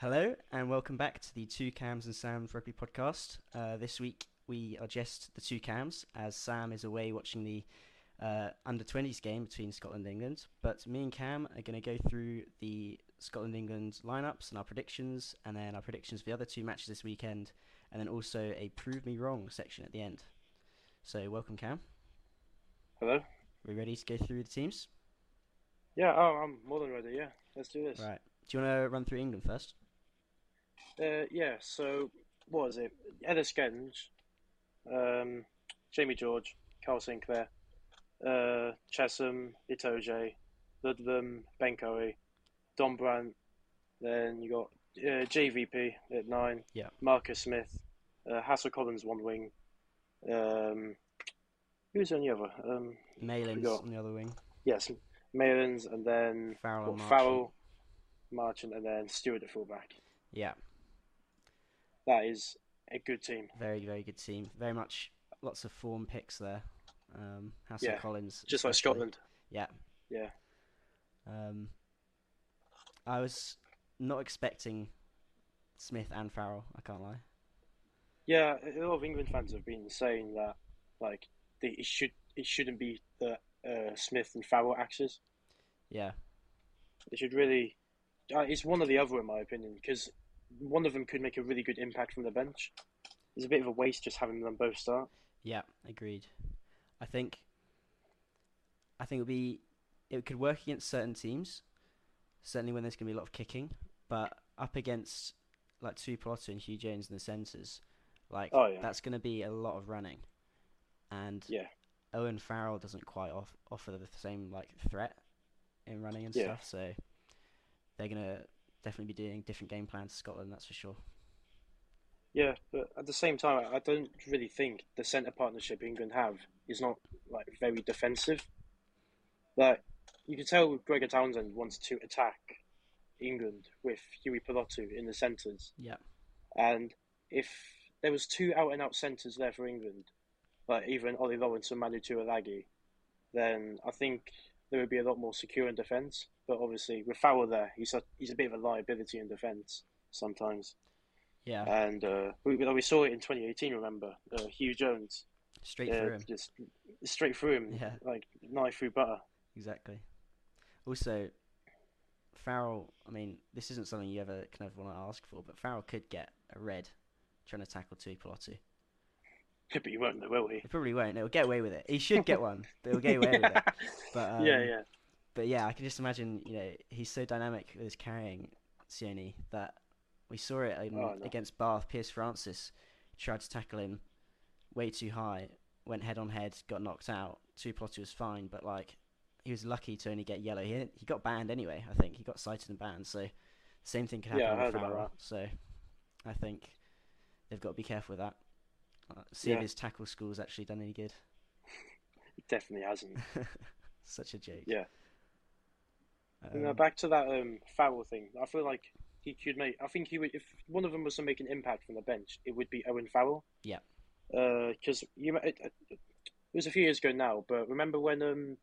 Hello and welcome back to the Two Cams and Sam's Rugby Podcast. Uh, this week we are just the two cams as Sam is away watching the uh, under 20s game between Scotland and England. But me and Cam are going to go through the Scotland England lineups and our predictions, and then our predictions for the other two matches this weekend, and then also a prove me wrong section at the end. So welcome, Cam. Hello. Are we ready to go through the teams? Yeah, oh, I'm more than ready. Yeah, let's do this. Right. Do you want to run through England first? Uh, yeah. So what was it? Ellis Genge, um, Jamie George, Kyle Sinckler, uh, Chessum, Itoje, Ludlam, Ben Curry, Don Brandt. Then you got uh, JVP at nine. Yeah. Marcus Smith, uh, Hassell-Collins one wing. Um, who's on the other? Um, Malins forgot. on the other wing. yes, Malins, and then Farrell what, Marchant. Farrell, Marchant, and then Steward at fullback. Yeah, That is a good team. very, very good team. Very much lots of form picks there. Um, Hassell Yeah, Collins. Just like. Scotland. Yeah. Yeah. Um, I was not expecting Smith and Farrell. I can't lie. Yeah, a lot of England fans have been saying that, like, they, it should it shouldn't be the uh, Smith and Farrell axes. Yeah, They should really. Uh, it's one or the other, in my opinion, because one of them could make a really good impact from the bench. It's a bit of a waste just having them both start. yeah, agreed. I think. I think it would be, it could work against certain teams, certainly when there's going to be a lot of kicking. But up against like Tuipulotu and Huw Jones in the centres, like Oh, yeah. that's going to be a lot of running, and Yeah. Owen Farrell doesn't quite off, offer the same like threat in running and Yeah. stuff. So they're gonna definitely be doing different game plans to Scotland. That's for sure. Yeah, but at the same time, I don't really think the centre partnership England have is not like very defensive. Like you can tell, Gregor Townsend wants to attack England with Huey Pilotu in the centres, Yeah, and if there was two out and out centres there for England, like an Ollie Lawrence or Manu Tuilagi, then I think there would be a lot more secure in defence. But obviously, with Farrell there, he's a he's a bit of a liability in defence sometimes. yeah, And uh, we, we saw it in 2018. Remember, uh, Huw Jones, straight uh, through him. just straight through him, Yeah. like knife through butter. Exactly. Also, Farrell. I mean, this isn't something you ever kind of want to ask for, but Farrell could get a red trying to tackle Tuipulotu. But he won't, though, will he? He probably won't. He'll get away with it. He should get one, but he'll get away with it. But um, yeah, yeah, But yeah, I can just imagine, you know, he's so dynamic with his carrying, Sione, that we saw it in, Oh, no. against Bath. Piers Francis tried to tackle him way too high, went head on head, got knocked out. Tuipulotu was fine, but like he was lucky to only get yellow. He he got banned anyway. I think he got cited and banned. So same thing could happen Yeah, with Farrell. So I think they've got to be careful with that. Uh, see if his tackle school's actually done any good. he definitely hasn't. Such a joke. Yeah. Um, now back to that um, Farrell thing. I feel like he could make. I think he would. If one of them was to make an impact from the bench, it would be Owen Farrell. Yeah. Because you, it, it it was a few years ago now, but remember when um,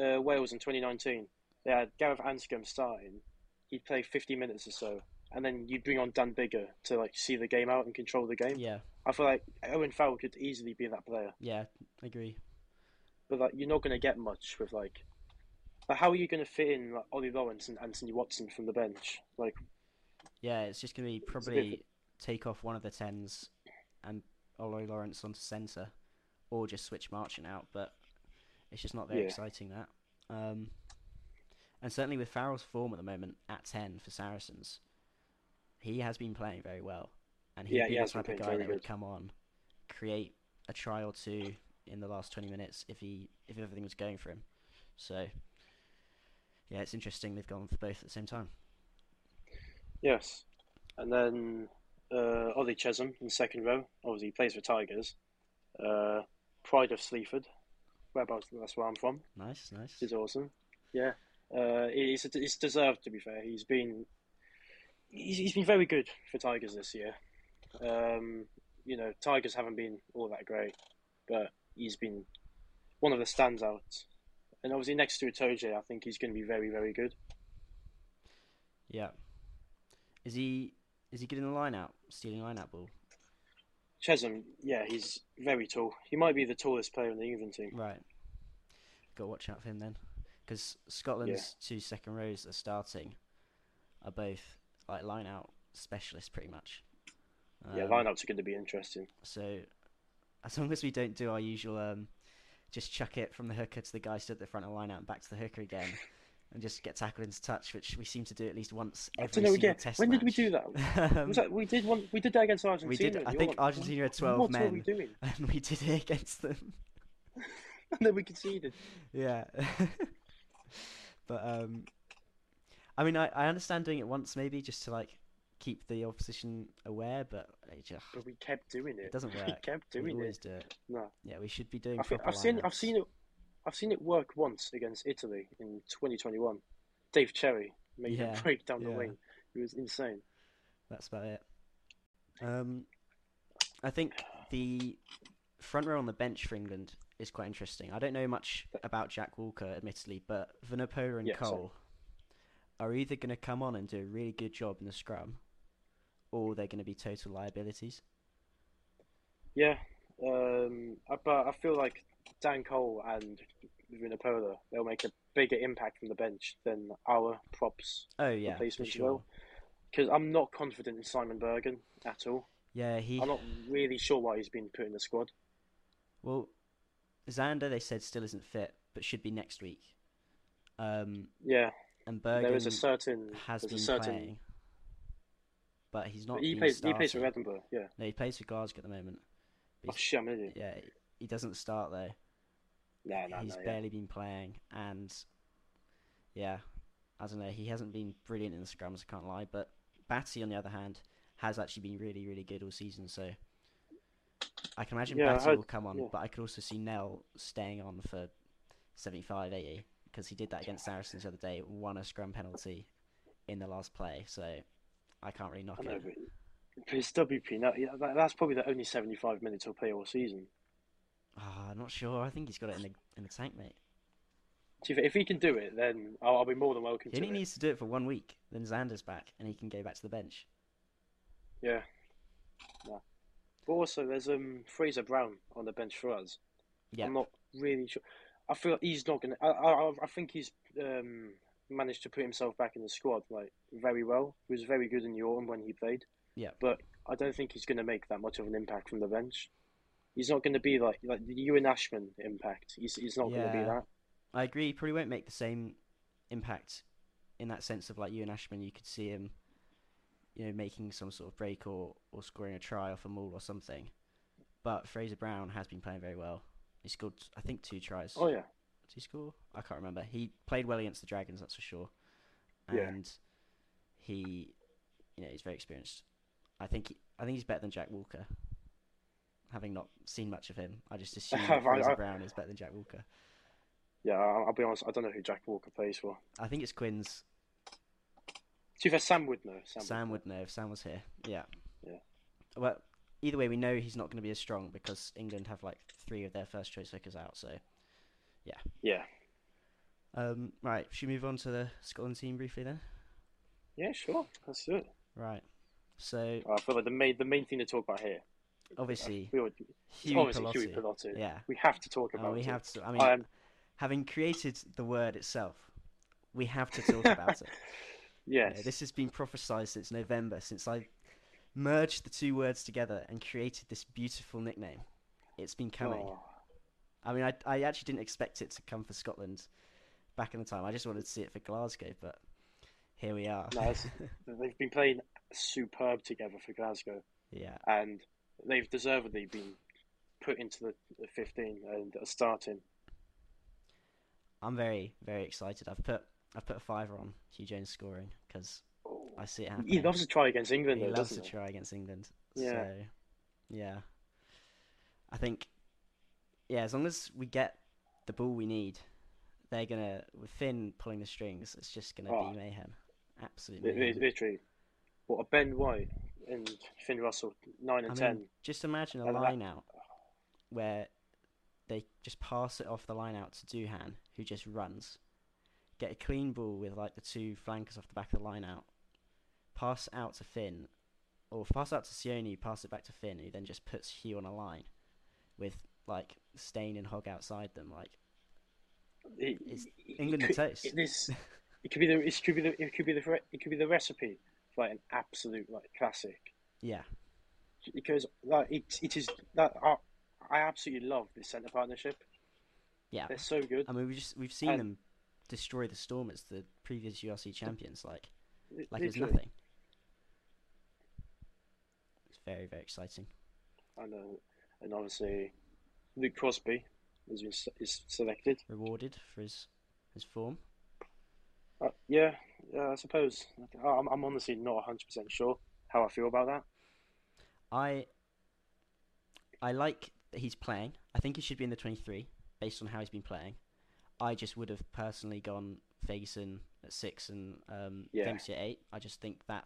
uh, Wales in 2019 they had Gareth Anscombe starting. He'd play 50 minutes or so, and then you'd bring on Dan Biggar to like see the game out and control the game. yeah, I feel like Owen Farrell could easily be that player, yeah, I agree. but like you're not going to get much with like. Like, how are you going to fit in like Ollie Lawrence and Anthony Watson from the bench? Like, Yeah, it's just going to be probably take off one of the tens and Ollie Lawrence onto centre, or just switch Marchant out. But it's just not very Yeah. exciting that. Um, and certainly with Farrell's form at the moment at ten for Saracens, he has been playing very well, and he'd Yeah, be he the type of guy that would come on, create a try or two in the last twenty minutes if he if everything was going for him. So. Yeah, it's interesting they've gone for both at the same time. yes. And then uh, Ollie Chessum in the second row. Obviously, he plays for Tigers. Uh, Pride of Sleaford. Whereabouts? That's where I'm from. Nice, nice. He's awesome. Yeah. Uh, it's, it's deserved, to be fair. He's been he's, he's been very good for Tigers this year. Um, you know, Tigers haven't been all that great, but he's been one of the standouts. And obviously, next to Itoje, I think he's going to be very, very good. Yeah. Is he is he good in the line out, stealing line out ball? Chessum, yeah, he's very tall. He might be the tallest player in the England team. Right. Got to watch out for him then, because Scotland's two second rows are starting are both like line out specialists, pretty much. yeah, Um, lineups are going to be interesting. So, as long as we don't do our usual, um, just chuck it from the hooker to the guy stood at the front of the line out and back to the hooker again, and just get tackled into touch, which we seem to do at least once every single again. test When did we do that? Um, that we did one? We did that against Argentina. we did. I think Argentina had twelve what men, What are we doing? and we did it against them. and then we conceded. Yeah. but um, I mean, I, I understand doing it once maybe just to like keep the opposition aware, but it just But we kept doing it. it doesn't work. We kept we doing always it. do it. No, Yeah, we should be doing. I I've seen. I've seen it. I've seen it work once against Italy in 2021. Dave Cherry made Yeah, a break down the wing. It was insane. That's about it. Um, I think the front row on the bench for England is quite interesting. I don't know much about Jack Walker, admittedly, but Vunipola and Yeah. Cole are either going to come on and do a really good job in the scrum, or they're going to be total liabilities. Yeah, um, but I feel like Dan Cole and Vunipola they'll make a bigger impact from the bench than our props Oh yeah, replacements sure. will. Because I'm not confident in Simon Berghan at all. Yeah, he. I'm not really sure why he's been put in the squad. Well, Zander they said still isn't fit, but should be next week. Um, Yeah, and Berghan there is a certain has been a certain playing, but he's not. he been plays he plays for. Edinburgh. Yeah. No, he plays for Glasgow at the moment. Oh shit, I'm idiot. yeah, he doesn't start though. No, no, he's no. Yeah. barely been playing, and yeah, I don't know. He hasn't been brilliant in the scrums. I can't lie, but Bhatti on the other hand has actually been really, really good all season. So I can imagine Yeah, Bhatti heard- will come on, yeah. but I could also see Nel staying on for 75, 80 because he did that against Saracens the other day, won a scrum penalty in the last play. So I can't really knock know, it. it's WP. No, that's probably the only 75 minutes he'll play all season. Ah, I'm not sure. I think he's got it in the in the tank, mate. If, he can do it, then I'll, I'll be more than welcome He only needs to do it for one week. Then Zander's back, and he can go back to the bench. Yeah. But also, there's um Fraser Brown on the bench for us. Yeah, I'm not really sure. I feel he's not gonna. I I, I think he's um managed to put himself back in the squad like very well. He was very good in the autumn when he played. Yeah. But I don't think he's gonna make that much of an impact from the bench. He's not going to be like like the Ewan Ashman impact. He's he's not going to be that. I agree. He probably won't make the same impact in that sense of like Ewan Ashman. You could see him, you know, making some sort of break or, or scoring a try off a maul or something. But Fraser Brown has been playing very well. He scored, I think, two tries. Oh yeah. Did he score? I can't remember. He played well against the Dragons, that's for sure. Yeah. And he, you know, he's very experienced. I think he, I think he's better than Jack Walker. Having not seen much of him, I just assume Fraser Brown is better than Jack Walker. Yeah, I'll, be honest. I don't know who Jack Walker plays for. I think it's Quins. To be fair, Sam would know. Sam, Sam would. would know if Sam was here. Yeah. Yeah. Well, either way, we know he's not going to be as strong because England have like three of their first choice hookers out. So, Yeah. Yeah. Um, right, should we move on to the Scotland team briefly then? Yeah, sure. Let's do it. Right. So I feel like the main the main thing to talk about here. obviously, We would, Huey obviously Pilotti. Huey Pilotti. Yeah. We have to talk Oh, about we it. have to. I mean, Um, having created the word itself, we have to talk about it. You know, yes. this has been prophesized since November, since I merged the two words together and created this beautiful nickname. It's been coming. Oh, I mean, I, I actually didn't expect it to come for Scotland back in the time. I just wanted to see it for Glasgow, but here we are. No, they've been playing superb together for Glasgow, yeah, and they've deservedly been put into the, the 15 and are starting. I'm very very excited. I've put I've put a fiver on Huw Jones scoring because I see it happening. He loves to try against England, He though, loves to he? try against England. Yeah. So, yeah. I think, yeah, as long as we get the ball we need, they're gonna with Finn pulling the strings. It's just gonna Oh. be mayhem. Absolutely. Mayhem. Literally, what a Ben White and Finn Russell, nine I and mean, ten. just imagine a And that- line out where they just pass it off the line out to Duhan, who just runs, get a clean ball with like the two flankers off the back of the line out, pass out to Finn, or pass out to Sione, pass it back to Finn, who then just puts Huw on a line with like Stain and Hog outside them. Like It, It's England it could, toast. It, this, it could be the it could be the it could be the it could be the recipe for like an absolute like classic yeah, because like it it is that I, I absolutely love this centre partnership. yeah. They're so good. I mean, we just we've seen And- them destroy the Storm as the previous URC champions. Like like it's nothing. Very very exciting. And, uh, and obviously, Luke Crosbie has been is selected. Rewarded for his his form. Uh, yeah, yeah, I suppose. I'm, I'm honestly not 100 percent sure how I feel about that. I I like that he's playing. I think he should be in the 23 based on how he's been playing. I just would have personally gone Fagerson at six and um, Yeah. Dempsey at eight. I just think that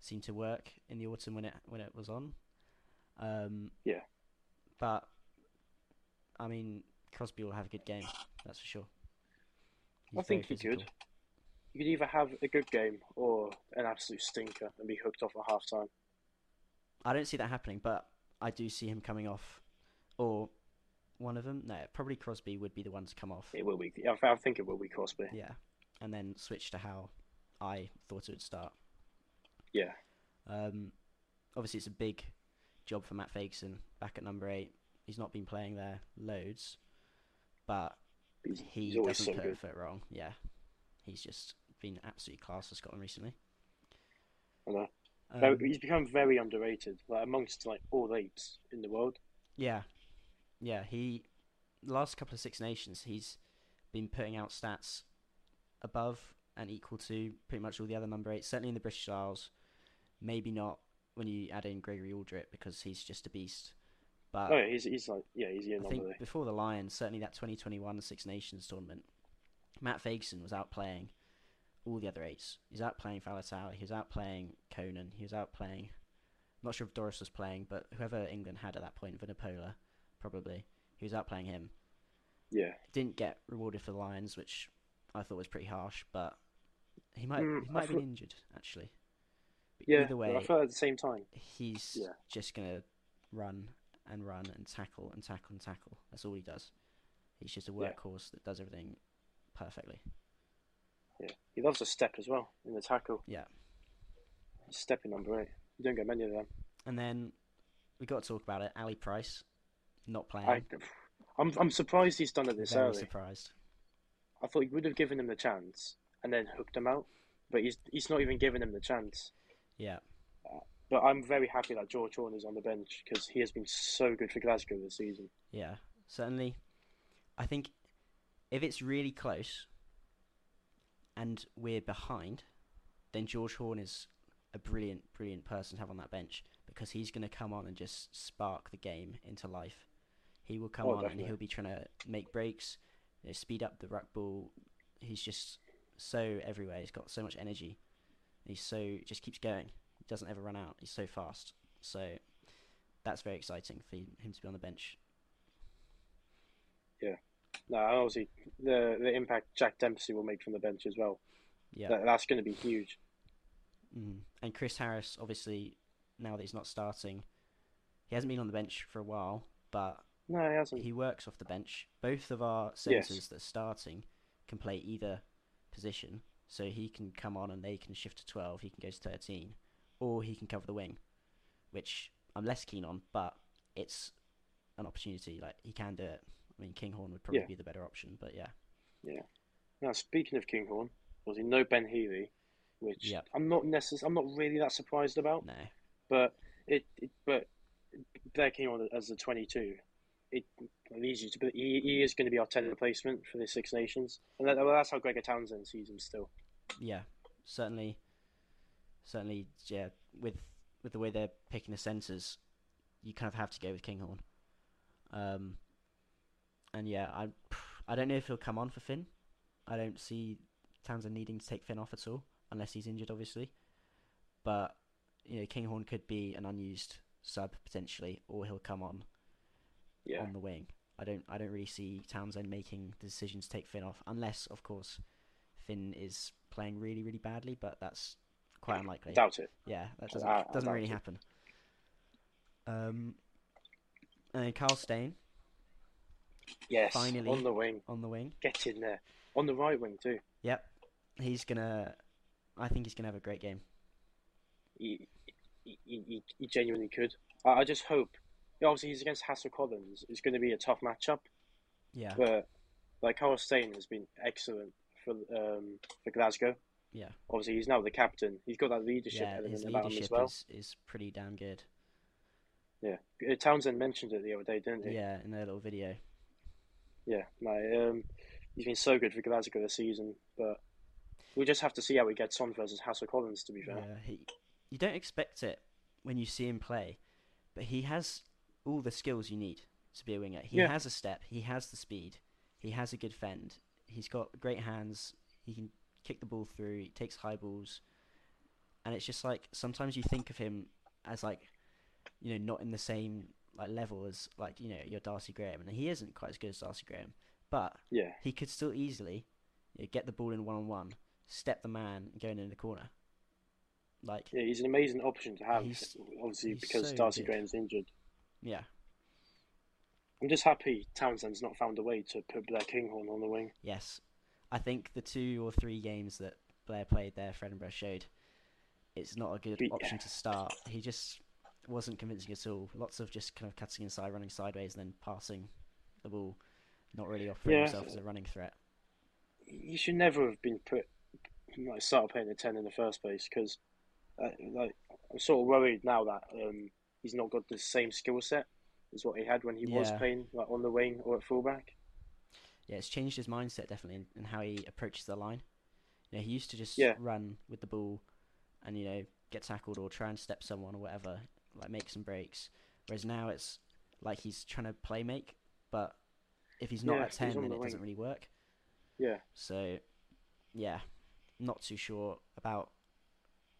seemed to work in the autumn when it when it was on. Um, Yeah. but I mean Crosbie will have a good game. That's for sure. I think he could. You could either have a good game or an absolute stinker and be hooked off at half time. I don't see that happening, but I do see him coming off, or one of them. No, probably Crosbie would be the one to come off. It will be. I think it will be Crosby. Yeah, and then switch to how I thought it would start. Yeah. Um, obviously, it's a big job for Matt Fagerson back at number eight. He's not been playing there loads, but He's, he he's doesn't so put a foot wrong. Yeah, he's just been absolutely class for Scotland recently. I know. Um, he's become very underrated, like amongst like all eights in the world. Yeah, yeah. He last couple of Six Nations, he's been putting out stats above and equal to pretty much all the other number eights. Certainly in the British Isles, maybe not when you add in Gregory Alldritt because he's just a beast. But oh yeah, he's he's like yeah, he's the I think before the Lions, certainly that 2021 Six Nations tournament, Matt Fagerson was outplaying all the other eights. He's outplaying Faletau, he was outplaying Conan, he was outplaying. I'm not sure if Doris was playing, but whoever England had at that point, Vunipola, probably, he was outplaying him. Yeah, Didn't get rewarded for the Lions, which I thought was pretty harsh, but he might Mm, he might have been injured actually. But yeah. either way, I felt at the same time. he's Yeah. just gonna run and run and tackle and tackle and tackle. That's all he does. He's just a Yeah. workhorse that does everything perfectly. Yeah, he loves a step as well in the tackle. Yeah. Step in number eight. You don't get many of them. And then we got to talk about it. Ali Price not playing. I, I'm I'm surprised he's done it this Very early. surprised. I thought he would have given him the chance and then hooked him out, but he's he's not even given him the chance. Yeah, But I'm very happy that George Horn is on the bench because he has been so good for Glasgow this season. yeah. Certainly, I think if it's really close and we're behind, then George Horn is a brilliant, brilliant person to have on that bench because he's going to come on and just spark the game into life. He will come Oh, on definitely. and he'll be trying to make breaks, you know, speed up the ruck ball. He's just so everywhere. He's got so much energy. He's so just keeps going. He doesn't ever run out. He's so fast. So that's very exciting for him to be on the bench. Yeah. No, and obviously the the impact Jack Dempsey will make from the bench as well. Yeah. That, that's going to be huge. Mm. And Chris Harris, obviously, now that he's not starting, he hasn't been on the bench for a while, but No, he hasn't. he works off the bench. Both of our Yes. centres that are starting can play either position, so he can come on and they can shift to 12, he can go to 13, or he can cover the wing, which I'm less keen on, but it's an opportunity. Like, he can do it. I mean, Kinghorn would probably Yeah. be the better option, but yeah. Yeah. Now, speaking of Kinghorn, was he no Ben Healy, which Yep. I'm not necess- I'm not really that surprised about. No. But it, it but Blair Kinghorn as the 22, it leads you to he, he is going to be our 10 replacement for the Six Nations, and that, well, that's how Gregor Townsend sees him still. yeah, certainly, certainly, yeah. With with the way they're picking the centres, you kind of have to go with Kinghorn. Um, and yeah, I I don't know if he'll come on for Finn. I don't see Townsend needing to take Finn off at all, unless he's injured, obviously. But you know, Kinghorn could be an unused sub potentially, or he'll come on Yeah, on the wing. I don't I don't really see Townsend making the decision to take Finn off, unless of course Finn is playing really really badly, but that's quite unlikely. Doubt it. Yeah, that doesn't I- I doesn't really it. happen. Um, and then Kyle Steyn Yes. Finally. on the wing. on the wing. Get in there. On the right wing too. Yep, he's gonna. I think he's gonna have a great game. He, he, he, he genuinely could. I, I just hope. Obviously, he's against Hassell-Collins. It's going to be a tough matchup. Yeah, But like Kyle Steyn has been excellent for um, for Glasgow. yeah, Obviously, he's now the captain. He's got that leadership yeah. element His about him as leadership well. is, is pretty damn good. Yeah, Uh, Townsend mentioned it the other day, didn't he? Yeah, in their little video. Yeah, no, um, he's been so good for Glasgow this season, but we just have to see how he gets on versus Hassell-Collins. To be fair, Yeah, he. You don't expect it when you see him play, but he has all the skills you need to be a winger. He Yeah. has a step. He has the speed. He has a good fend. He's got great hands. He can kick the ball through. He takes high balls, and it's just like sometimes you think of him as like, you know, not in the same like level as like you know your Darcy Graham, and he isn't quite as good as Darcy Graham, but yeah, he could still easily you know, get the ball in one on one, step the man, going in the corner. Like yeah, he's an amazing option to have. Obviously, he's because so Darcy good. Graham's injured. Yeah, I'm just happy Townsend's not found a way to put Blair Kinghorn on the wing. yes. I think the two or three games that Blair played there, Freddenborough showed it's not a good option to start. He just wasn't convincing at all. Lots of just kind of cutting inside, running sideways, and then passing the ball, not really offering Yeah. himself as a running threat. He should never have been put like started playing the ten in the first place because, uh, like, I'm sort of worried now that um, he's not got the same skill set as what he had when he was playing like on the wing or at fullback. Yeah, it's changed his mindset definitely in, in how he approaches the line. You know, he used to just Yeah. run with the ball and, you know, get tackled or try and step someone or whatever, like make some breaks. Whereas now it's like he's trying to play make, but if he's not Yeah, at 10, on then the it wing. doesn't really work. Yeah, So, yeah, not too sure about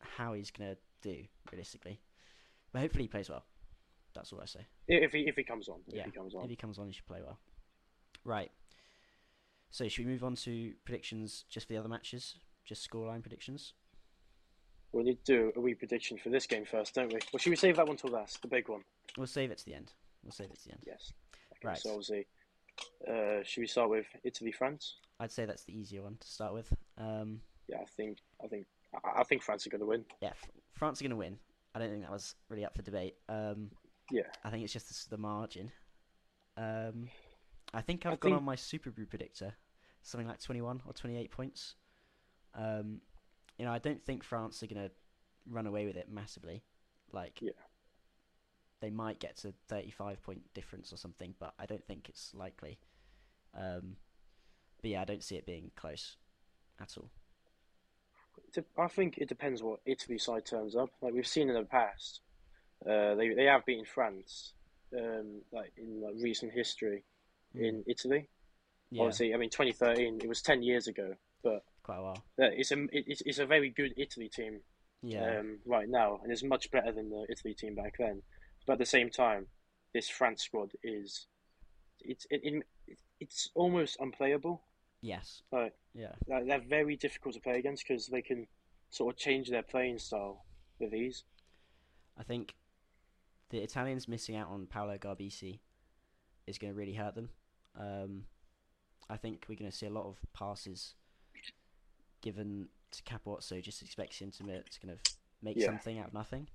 how he's going to do, realistically. But hopefully he plays well. That's all I say. if he if he comes on, if Yeah, he comes on. If he comes on, he should play well. Right. So should we move on to predictions just for the other matches? Just scoreline predictions? We need to do a wee prediction for this game first, don't we? Or should we save that one till last, the big one? We'll save it to the end. We'll save it to the end. Yes. Okay, Right. So obviously, uh, should we start with Italy France? I'd say that's the easier one to start with. Um, Yeah, I think I think I I think France are going to win. yeah, France are going to win. I don't think that was really up for debate. Um, Yeah. I think it's just the, the margin. Um, I think I've I gone think- on my Superbru predictor, something like 21 or 28 points. Um, you know, I don't think France are going to run away with it massively. Like, Yeah. they might get to 35 point difference or something, but I don't think it's likely. Um, but yeah, I don't see it being close at all. I think it depends what Italy side turns up. Like we've seen in the past, uh, they they have beaten France, um, like in like, recent history in Italy. Yeah, Obviously, I mean 2013. It was 10 years ago, but quite a while. it's a it's, it's a very good Italy team Yeah, um, right now, and it's much better than the Italy team back then. But at the same time, this France squad is it's it, it, it's almost unplayable. Yes, Like yeah, they're they're very difficult to play against because they can sort of change their playing style with ease. I think the Italians missing out on Paolo Garbisi is going to really hurt them. Um, I think we're going to see a lot of passes given to Capuozzo, just expecting him to, to kind of make Yeah. something out of nothing.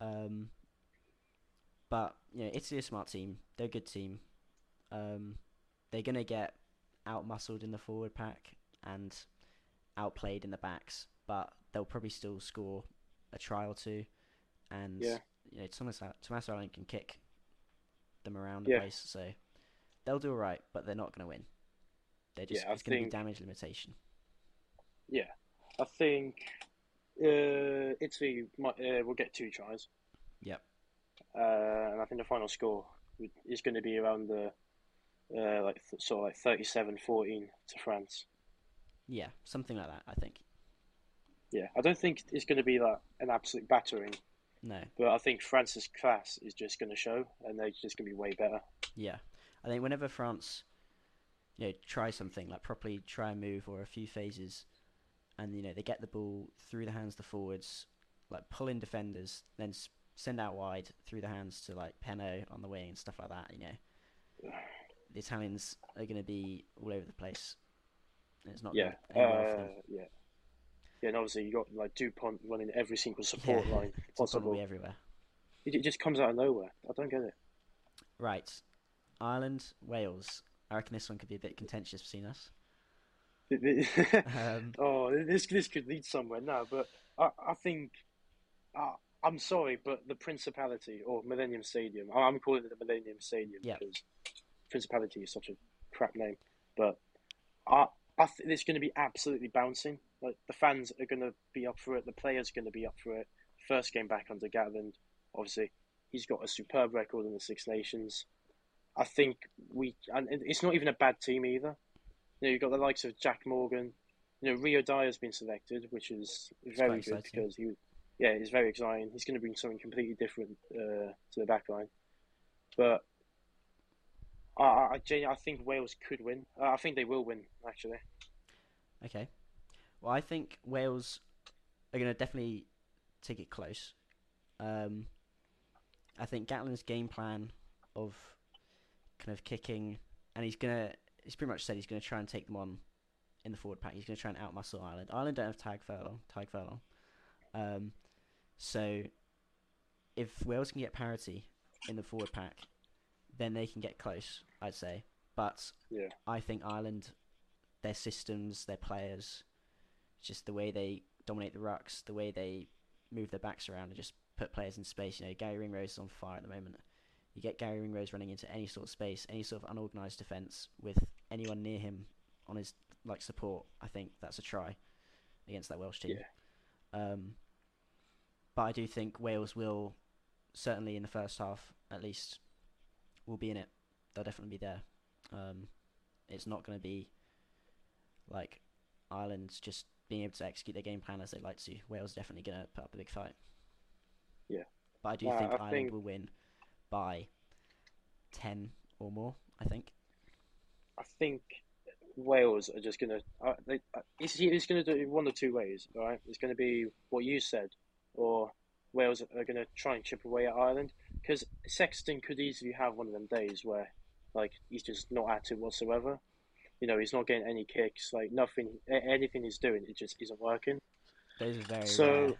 Um, but you know, Italy a smart team. They're a good team. Um, they're going to get out muscled in the forward pack and outplayed in the backs, but they'll probably still score a try or two. And Yeah. you know, Thomas Thomas Allan can kick them around the Yeah. place, so they'll do all right, but they're not going to win. They're just Yeah, it's going to be damage limitation. Yeah, I think uh, Italy might, uh, will get two tries, Yep. uh, and I think the final score is going to be around the uh, like th- sort of like 37-14 to France. Yeah, something like that. I think. Yeah, I don't think it's going to be like an absolute battering, No. but I think France's class is just going to show, and they're just going to be way better. Yeah, I think whenever France, you know, try something like properly try a move or a few phases, and you know they get the ball through the hands of the forwards, like pull in defenders, then send out wide through the hands to like Penaud on the wing and stuff like that. You know, the Italians are going to be all over the place. It's not Yeah, gonna end well for uh, yeah, yeah. And obviously you got like Dupont running every single support Yeah, line possible. everywhere. It, it just comes out of nowhere. I don't get it. Right, Ireland, Wales. I reckon this one could be a bit contentious between us. Um, oh, this this could lead somewhere now, but I I think uh, I'm sorry, but the Principality or Millennium Stadium. I'm calling it the Millennium Stadium Yeah. because Principality is such a crap name. But I I think it's going to be absolutely bouncing. Like the fans are going to be up for it. The players are going to be up for it. First game back under Gatland, obviously, he's got a superb record in the Six Nations. I think we, and it's not even a bad team either. You know, you've got the likes of Jack Morgan. You know, Rio Dyer's been selected, which is very good exciting. because he, yeah, it's very exciting. He's going to bring something completely different uh, to the back line. But I, I, I think Wales could win. Uh, I think they will win, actually. Okay. Well, I think Wales are going to definitely take it close. Um, I think Gatland's game plan of kind of kicking, and he's gonna, he's pretty much said he's going to try and take them on in the forward pack. He's going to try and outmuscle Ireland. Ireland don't have Tadhg Furlong, Tadhg Furlong. Um, so if Wales can get parity in the forward pack, then they can get close. I'd say, but Yeah. I think Ireland, their systems, their players, just the way they dominate the rucks, the way they move their backs around and just put players in space. You know, Garry Ringrose is on fire at the moment. You get Garry Ringrose running into any sort of space, any sort of unorganised defence with anyone near him on his like support. I think that's a try against that Welsh team. Um, but I do think Wales will certainly in the first half at least will be in it. They'll definitely be there. Um, it's not going to be like Ireland's just being able to execute their game plan as they like to. Wales definitely going to put up a big fight. Yeah. But I do think I Ireland think- will win by 10 or more, I think. I think Wales are just going to. Uh, they, uh, it's, it's going to do it one of two ways, right? It's going to be what you said, or Wales are going to try and chip away at Ireland. Because Sexton could easily have one of them days where, like, he's just not at it whatsoever. You know, he's not getting any kicks. Like, nothing, anything he's doing, it just isn't working. Those are very So- rare.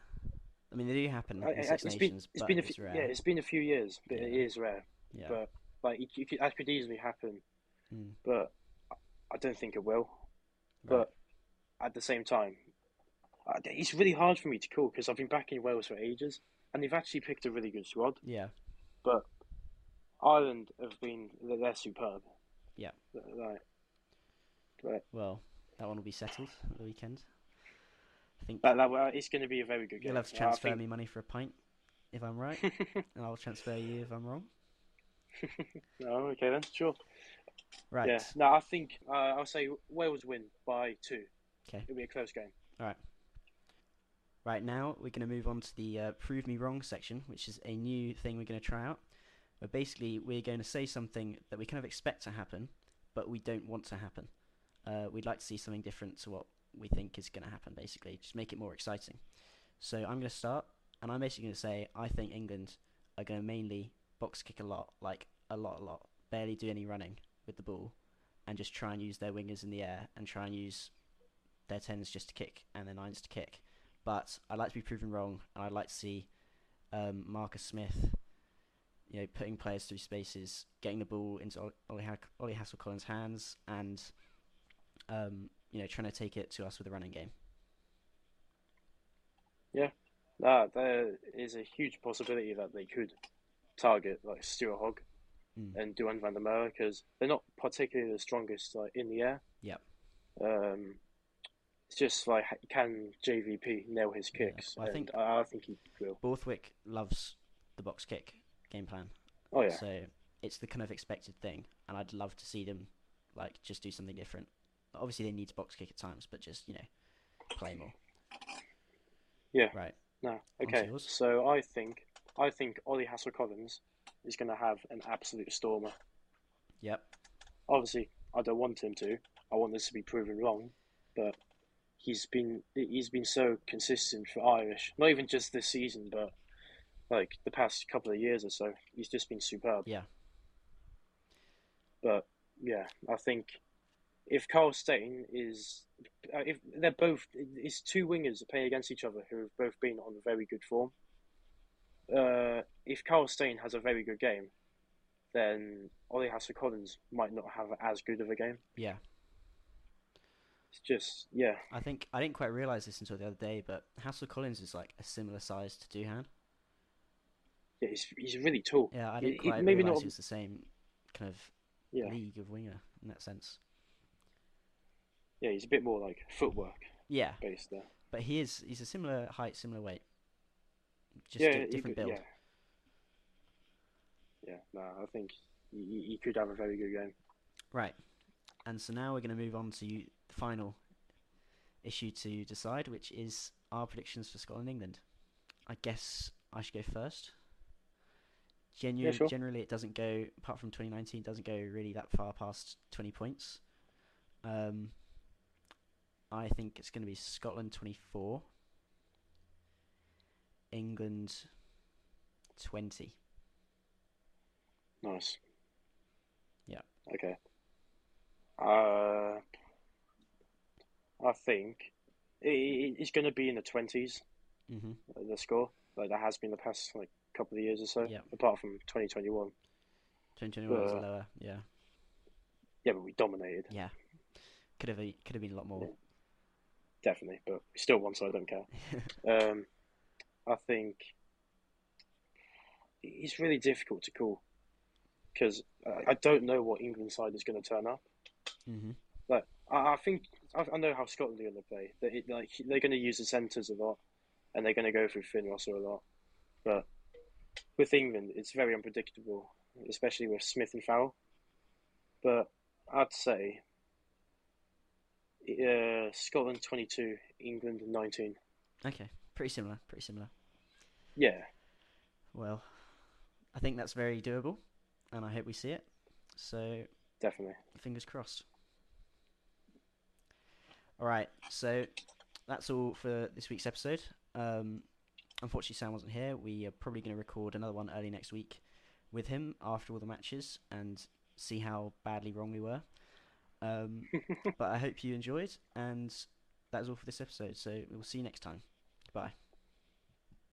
I mean, they do happen I- in I- Six it's been, Nations, it's but been a it's few, yeah, it's been a few years, but it Yeah. is rare. yeah. But like, it, it, could- that could easily happen. Mm. But I- don't think it will. Right. But at the same time, it's really hard for me to call because I've been back in Wales for ages, and they've actually picked a really good squad. yeah. But Ireland have been they're superb. Yeah. Right. But Well, that one will be settled at the weekend. I think that, it's going to be a very good game. you'll have to transfer think- me money for a pint if I'm right, and I'll transfer you if I'm wrong. oh, okay then, sure. Right. Yeah. No, I think uh, I'll say Wales win by two. Okay. It'll be a close game. Right now, we're going to move on to the uh, Prove Me Wrong section, which is a new thing we're going to try out. Where basically, we're going to say something that we kind of expect to happen, but we don't want to happen. Uh, we'd like to see something different to what we think is going to happen, basically. Just make it more exciting. So I'm going to start, and I'm basically going to say I think England are going to mainly box kick a lot, like a lot, a lot. Barely do any running with the ball, and just try and use their wingers in the air, and try and use their tens just to kick and their nines to kick but I'd like to be proven wrong, and I'd like to see um, Marcus Smith, you know, putting players through spaces, getting the ball into Ol- Ollie, Ollie Hassell-Collins' hands, and um, you know, trying to take it to us with a running game. Yeah, That there is a huge possibility that they could target like Stuart Hogg Mm. and Duhan van der Merwe because they're not particularly the strongest like in the air. Yep. Um, just like can JVP nail his Yeah. kicks? Well, I think- I, I think he will. Borthwick loves the box kick game plan, Oh yeah, so it's the kind of expected thing, and I'd love to see them like just do something different. Obviously, they need to box kick at times, but just you know, play more. Yeah. Right. no, okay. So I think I think Ollie Hassell-Collins is going to have an absolute stormer. Yep. Obviously, I don't want him to. I want this to be proven wrong, but he's been he's been so consistent for Irish. Not even just this season, but like the past couple of years or so. He's just been superb. Yeah. But yeah, I think if Kyle Steyn is uh, if they're both it's two wingers that play against each other who have both been on very good form. Uh, if Kyle Steyn has a very good game, then Ollie Hassell-Collins might not have as good of a game. Yeah. It's just yeah. I think I didn't quite realize this until the other day, but Hassell-Collins is like a similar size to Duhan. Yeah, he's he's really tall. Yeah, I He- didn't he- quite maybe realize not- he was the same kind of Yeah, league of winger in that sense. yeah, he's a bit more like footwork Yeah, based there. but he is he's a similar height, similar weight. Just yeah, a different could- build. Yeah, yeah. No, I think he, he could have a very good game. Right. And so now we're going to move on to the final issue to decide, which is our predictions for Scotland England. I guess I should go first. Genu- sure. Generally, it doesn't go, apart from 2019, it doesn't go really that far past 20 points. Um, I think it's going to be Scotland 24, England 20. Nice. Yeah. Okay. Uh, I think it's going to be in the twenties. Mm-hmm. The score, like that has been the past like couple of years or so. Yeah. Apart from twenty twenty one. 2021 was Uh, lower, yeah. Yeah, but we dominated Yeah. Could have e- could have been a lot more. definitely, but we still won, so I don't care. Um, I think it's really difficult to call because I I don't know what England side is going to turn up. hmm Like I, I think I, I know how Scotland are going to play. They like they're going to use the centres a lot, and they're going to go through Finn Russell a lot. But with England, it's very unpredictable, especially with Smith and Farrell. But I'd say uh, Scotland twenty two, England nineteen. Okay, pretty similar, pretty similar. Yeah, Well, I think that's very doable, and I hope we see it. So definitely. fingers crossed. All right, so that's all for this week's episode. Um, unfortunately, Sam wasn't here. We are probably going to record another one early next week with him after all the matches and see how badly wrong we were. Um, but I hope you enjoyed, and that is all for this episode. So we'll see you next time. Goodbye.